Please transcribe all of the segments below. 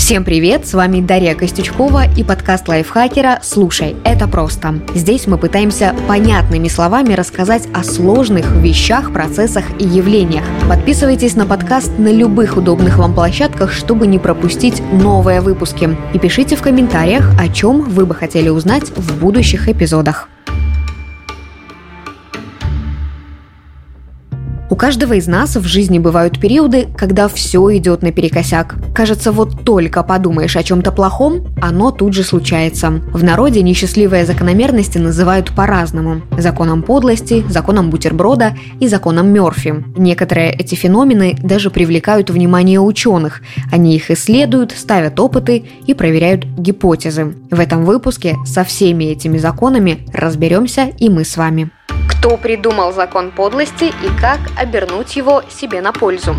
Всем привет, с вами Дарья Костючкова и подкаст лайфхакера «Слушай, это просто». Здесь мы пытаемся понятными словами рассказать о сложных вещах, процессах и явлениях. Подписывайтесь на подкаст на любых удобных вам площадках, чтобы не пропустить новые выпуски. И пишите в комментариях, о чем вы бы хотели узнать в будущих эпизодах. Каждого из нас в жизни бывают периоды, когда все идет наперекосяк. Кажется, вот только подумаешь о чем-то плохом, оно тут же случается. В народе несчастливые закономерности называют по-разному. Законом подлости, законом бутерброда и законом Мерфи. Некоторые эти феномены даже привлекают внимание ученых. Они их исследуют, ставят опыты и проверяют гипотезы. В этом выпуске со всеми этими законами разберемся и мы с вами кто придумал закон подлости и как обернуть его себе на пользу.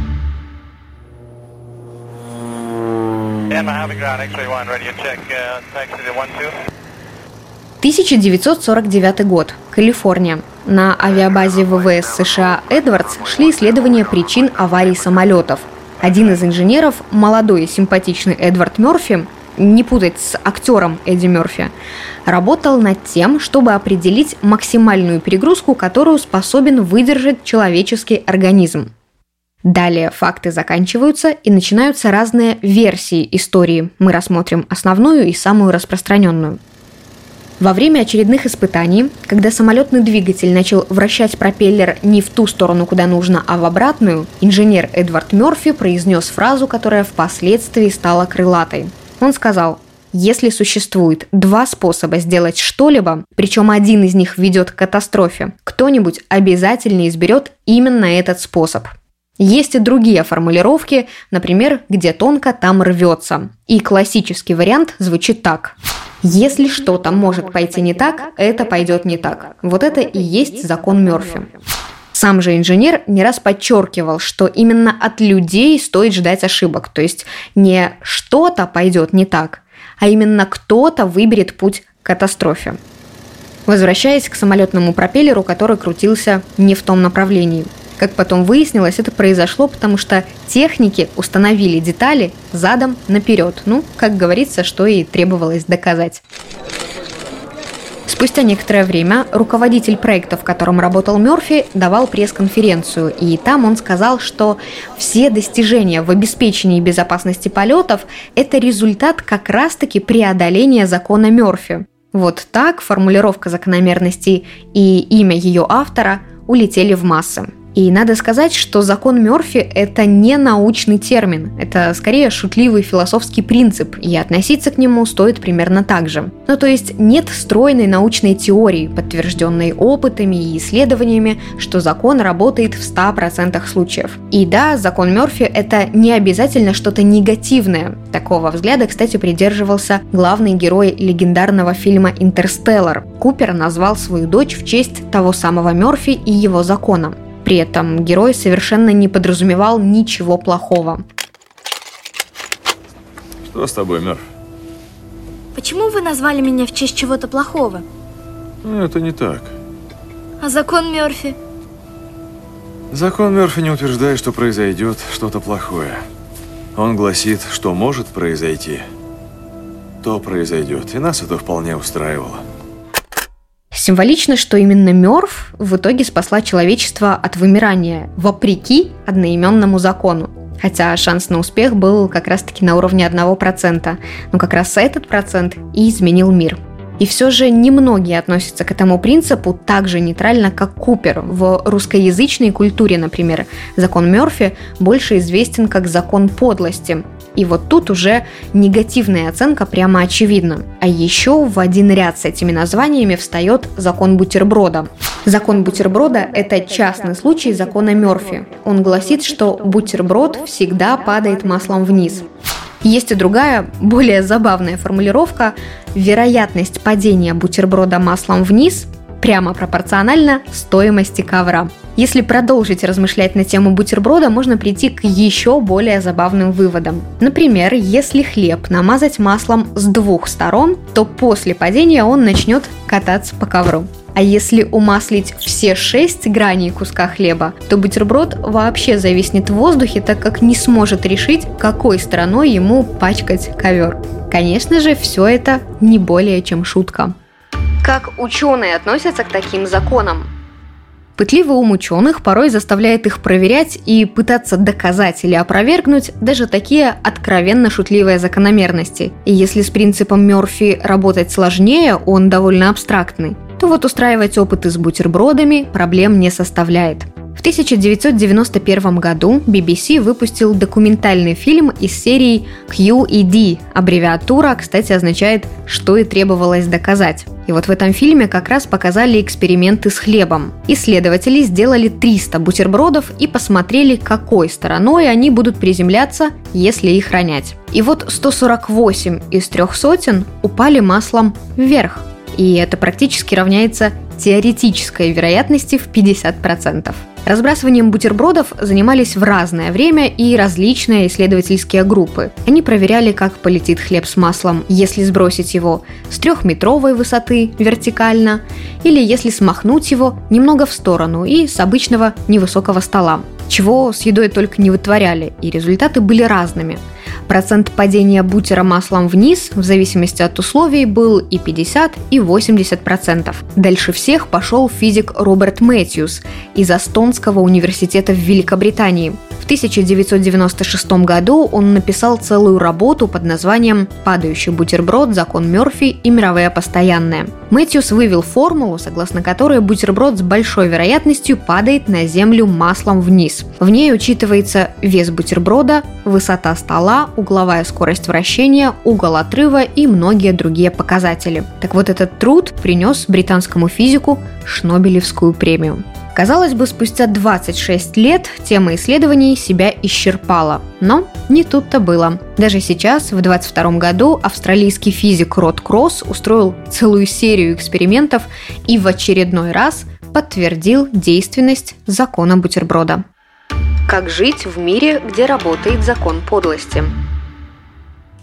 1949 год. Калифорния. На авиабазе ВВС США «Эдвардс» шли исследования причин аварий самолетов. Один из инженеров, молодой и симпатичный Эдвард Мерфи, не путать с актером Эдди Мерфи, работал над тем, чтобы определить максимальную перегрузку, которую способен выдержать человеческий организм. Далее факты заканчиваются и начинаются разные версии истории. Мы рассмотрим основную и самую распространенную. Во время очередных испытаний, когда самолетный двигатель начал вращать пропеллер не в ту сторону, куда нужно, а в обратную, инженер Эдвард Мерфи произнес фразу, которая впоследствии стала крылатой – он сказал, если существует два способа сделать что-либо, причем один из них ведет к катастрофе, кто-нибудь обязательно изберет именно этот способ. Есть и другие формулировки, например, где тонко, там рвется. И классический вариант звучит так. Если что-то может пойти не так, это пойдет не так. Вот это и есть закон Мерфи. Сам же инженер не раз подчеркивал, что именно от людей стоит ждать ошибок. То есть не что-то пойдет не так, а именно кто-то выберет путь к катастрофе. Возвращаясь к самолетному пропеллеру, который крутился не в том направлении. Как потом выяснилось, это произошло, потому что техники установили детали задом наперед. Ну, как говорится, что и требовалось доказать. Спустя некоторое время руководитель проекта, в котором работал Мерфи, давал пресс-конференцию, и там он сказал, что все достижения в обеспечении безопасности полетов – это результат как раз-таки преодоления закона Мерфи. Вот так формулировка закономерностей и имя ее автора улетели в массы. И надо сказать, что закон Мерфи – это не научный термин, это скорее шутливый философский принцип, и относиться к нему стоит примерно так же. Ну то есть нет стройной научной теории, подтвержденной опытами и исследованиями, что закон работает в 100% случаев. И да, закон Мерфи – это не обязательно что-то негативное. Такого взгляда, кстати, придерживался главный герой легендарного фильма «Интерстеллар». Купер назвал свою дочь в честь того самого Мерфи и его закона. При этом герой совершенно не подразумевал ничего плохого. Что с тобой, Мерф? Почему вы назвали меня в честь чего-то плохого? Ну, это не так. А закон Мерфи? Закон Мерфи не утверждает, что произойдет что-то плохое. Он гласит, что может произойти, то произойдет. И нас это вполне устраивало. Символично, что именно Мёрф в итоге спасла человечество от вымирания, вопреки одноименному закону. Хотя шанс на успех был как раз-таки на уровне 1%. Но как раз этот процент и изменил мир. И все же немногие относятся к этому принципу так же нейтрально, как Купер. В русскоязычной культуре, например, закон Мерфи больше известен как закон подлости. И вот тут уже негативная оценка прямо очевидна. А еще в один ряд с этими названиями встает закон бутерброда. Закон бутерброда – это частный случай закона Мерфи. Он гласит, что бутерброд всегда падает маслом вниз. Есть и другая, более забавная формулировка. Вероятность падения бутерброда маслом вниз прямо пропорциональна стоимости ковра. Если продолжить размышлять на тему бутерброда, можно прийти к еще более забавным выводам. Например, если хлеб намазать маслом с двух сторон, то после падения он начнет кататься по ковру. А если умаслить все шесть граней куска хлеба, то бутерброд вообще зависнет в воздухе, так как не сможет решить, какой стороной ему пачкать ковер. Конечно же, все это не более чем шутка. Как ученые относятся к таким законам? Пытливый ум ученых порой заставляет их проверять и пытаться доказать или опровергнуть даже такие откровенно шутливые закономерности. И если с принципом Мерфи работать сложнее, он довольно абстрактный, то вот устраивать опыты с бутербродами проблем не составляет. В 1991 году BBC выпустил документальный фильм из серии QED. Аббревиатура, кстати, означает «что и требовалось доказать». И вот в этом фильме как раз показали эксперименты с хлебом. Исследователи сделали 300 бутербродов и посмотрели, какой стороной они будут приземляться, если их ронять. И вот 148 из трех сотен упали маслом вверх. И это практически равняется теоретической вероятности в 50%. Разбрасыванием бутербродов занимались в разное время и различные исследовательские группы. Они проверяли, как полетит хлеб с маслом, если сбросить его с трехметровой высоты вертикально, или если смахнуть его немного в сторону и с обычного невысокого стола чего с едой только не вытворяли, и результаты были разными. Процент падения бутера маслом вниз, в зависимости от условий, был и 50, и 80 процентов. Дальше всех пошел физик Роберт Мэтьюс из Астонского университета в Великобритании. В 1996 году он написал целую работу под названием «Падающий бутерброд. Закон Мерфи и мировые постоянные». Мэтьюс вывел формулу, согласно которой бутерброд с большой вероятностью падает на землю маслом вниз. В ней учитывается вес бутерброда, высота стола, угловая скорость вращения, угол отрыва и многие другие показатели. Так вот, этот труд принес британскому физику Шнобелевскую премию. Казалось бы, спустя 26 лет тема исследований себя исчерпала. Но не тут-то было. Даже сейчас, в 22 году, австралийский физик Род Кросс устроил целую серию экспериментов и в очередной раз подтвердил действенность закона бутерброда. Как жить в мире, где работает закон подлости?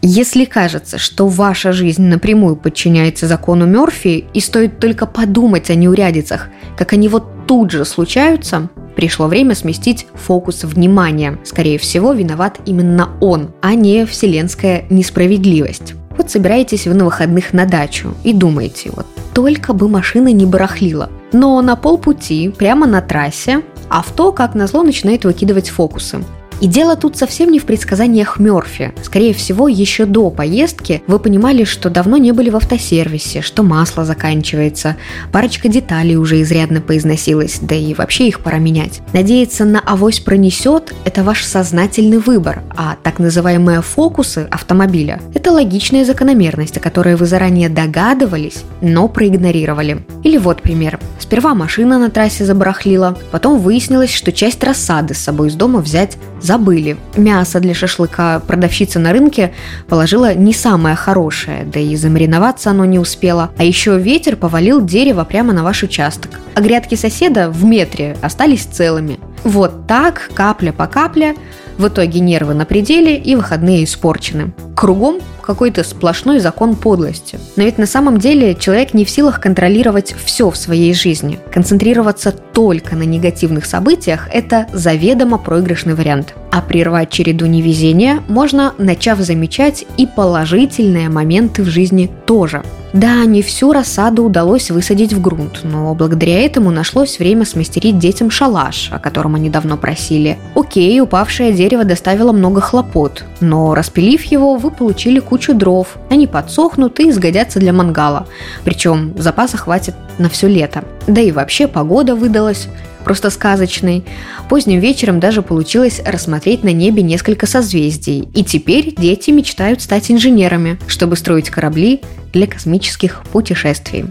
Если кажется, что ваша жизнь напрямую подчиняется закону Мерфи, и стоит только подумать о неурядицах, как они вот тут же случаются, пришло время сместить фокус внимания. Скорее всего, виноват именно он, а не вселенская несправедливость. Вот собираетесь вы на выходных на дачу и думаете, вот только бы машина не барахлила. Но на полпути, прямо на трассе, авто, как назло, начинает выкидывать фокусы. И дело тут совсем не в предсказаниях Мерфи. Скорее всего, еще до поездки вы понимали, что давно не были в автосервисе, что масло заканчивается, парочка деталей уже изрядно поизносилась, да и вообще их пора менять. Надеяться на авось пронесет – это ваш сознательный выбор, а так называемые фокусы автомобиля – это логичная закономерность, о которой вы заранее догадывались, но проигнорировали. Или вот пример. Сперва машина на трассе забарахлила, потом выяснилось, что часть рассады с собой из дома взять забыли. Мясо для шашлыка продавщица на рынке положила не самое хорошее, да и замариноваться оно не успело. А еще ветер повалил дерево прямо на ваш участок. А грядки соседа в метре остались целыми. Вот так, капля по капле, в итоге нервы на пределе и выходные испорчены. Кругом какой-то сплошной закон подлости. Но ведь на самом деле человек не в силах контролировать все в своей жизни. Концентрироваться только на негативных событиях – это заведомо проигрышный вариант. А прервать череду невезения можно, начав замечать и положительные моменты в жизни тоже. Да, не всю рассаду удалось высадить в грунт, но благодаря этому нашлось время смастерить детям шалаш, о котором они давно просили. Окей, упавшее дерево доставило много хлопот, но распилив его, вы получили кучу дров. Они подсохнут и сгодятся для мангала. Причем запаса хватит на все лето. Да и вообще погода выдалась просто сказочный. Поздним вечером даже получилось рассмотреть на небе несколько созвездий. И теперь дети мечтают стать инженерами, чтобы строить корабли для космических путешествий.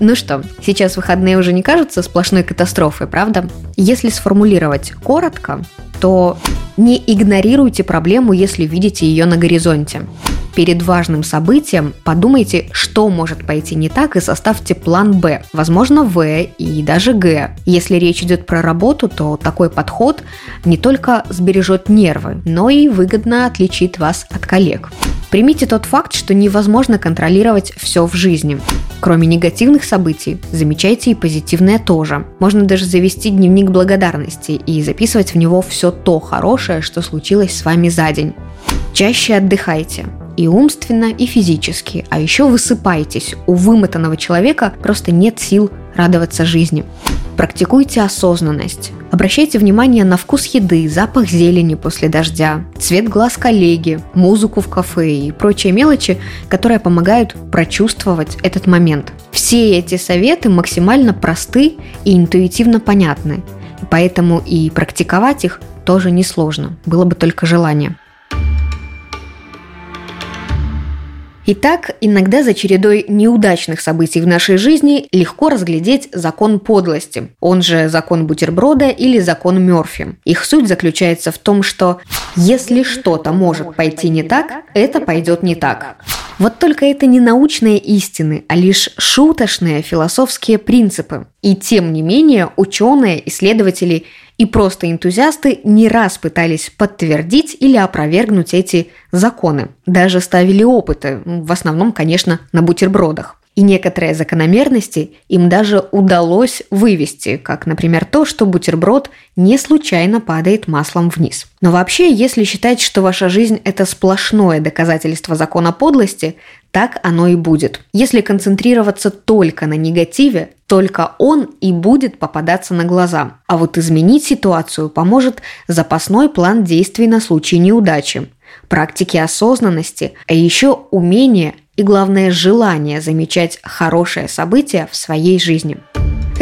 Ну что, сейчас выходные уже не кажутся сплошной катастрофой, правда? Если сформулировать коротко, то не игнорируйте проблему, если видите ее на горизонте. Перед важным событием подумайте, что может пойти не так и составьте план «Б», возможно, «В» и даже «Г». Если речь идет про работу, то такой подход не только сбережет нервы, но и выгодно отличит вас от коллег. Примите тот факт, что невозможно контролировать все в жизни. Кроме негативных событий, замечайте и позитивное тоже. Можно даже завести дневник благодарности и записывать в него все то хорошее, что случилось с вами за день. Чаще отдыхайте и умственно, и физически, а еще высыпайтесь. У вымотанного человека просто нет сил радоваться жизни. Практикуйте осознанность. Обращайте внимание на вкус еды, запах зелени после дождя, цвет глаз коллеги, музыку в кафе и прочие мелочи, которые помогают прочувствовать этот момент. Все эти советы максимально просты и интуитивно понятны, поэтому и практиковать их тоже несложно, было бы только желание. Итак, иногда за чередой неудачных событий в нашей жизни легко разглядеть закон подлости, он же закон бутерброда или закон Мерфи. Их суть заключается в том, что если что-то может пойти не так, это пойдет не так. Вот только это не научные истины, а лишь шуточные философские принципы. И тем не менее ученые, исследователи и просто энтузиасты не раз пытались подтвердить или опровергнуть эти законы. Даже ставили опыты, в основном, конечно, на бутербродах. И некоторые закономерности им даже удалось вывести, как, например, то, что бутерброд не случайно падает маслом вниз. Но вообще, если считать, что ваша жизнь – это сплошное доказательство закона подлости, так оно и будет. Если концентрироваться только на негативе, только он и будет попадаться на глаза. А вот изменить ситуацию поможет запасной план действий на случай неудачи, практики осознанности, а еще умение и, главное, желание замечать хорошее событие в своей жизни.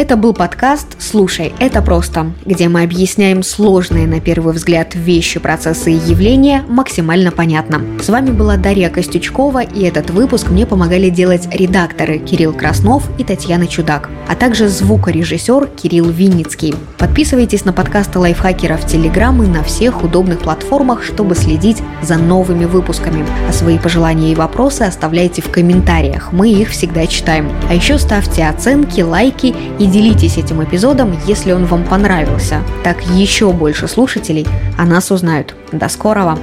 Это был подкаст «Слушай, это просто», где мы объясняем сложные на первый взгляд вещи, процессы и явления максимально понятно. С вами была Дарья Костючкова, и этот выпуск мне помогали делать редакторы Кирилл Краснов и Татьяна Чудак, а также звукорежиссер Кирилл Винницкий. Подписывайтесь на подкасты лайфхакера в Телеграм и на всех удобных платформах, чтобы следить за новыми выпусками. А свои пожелания и вопросы оставляйте в комментариях, мы их всегда читаем. А еще ставьте оценки, лайки и делитесь этим эпизодом, если он вам понравился. Так еще больше слушателей о нас узнают. До скорого!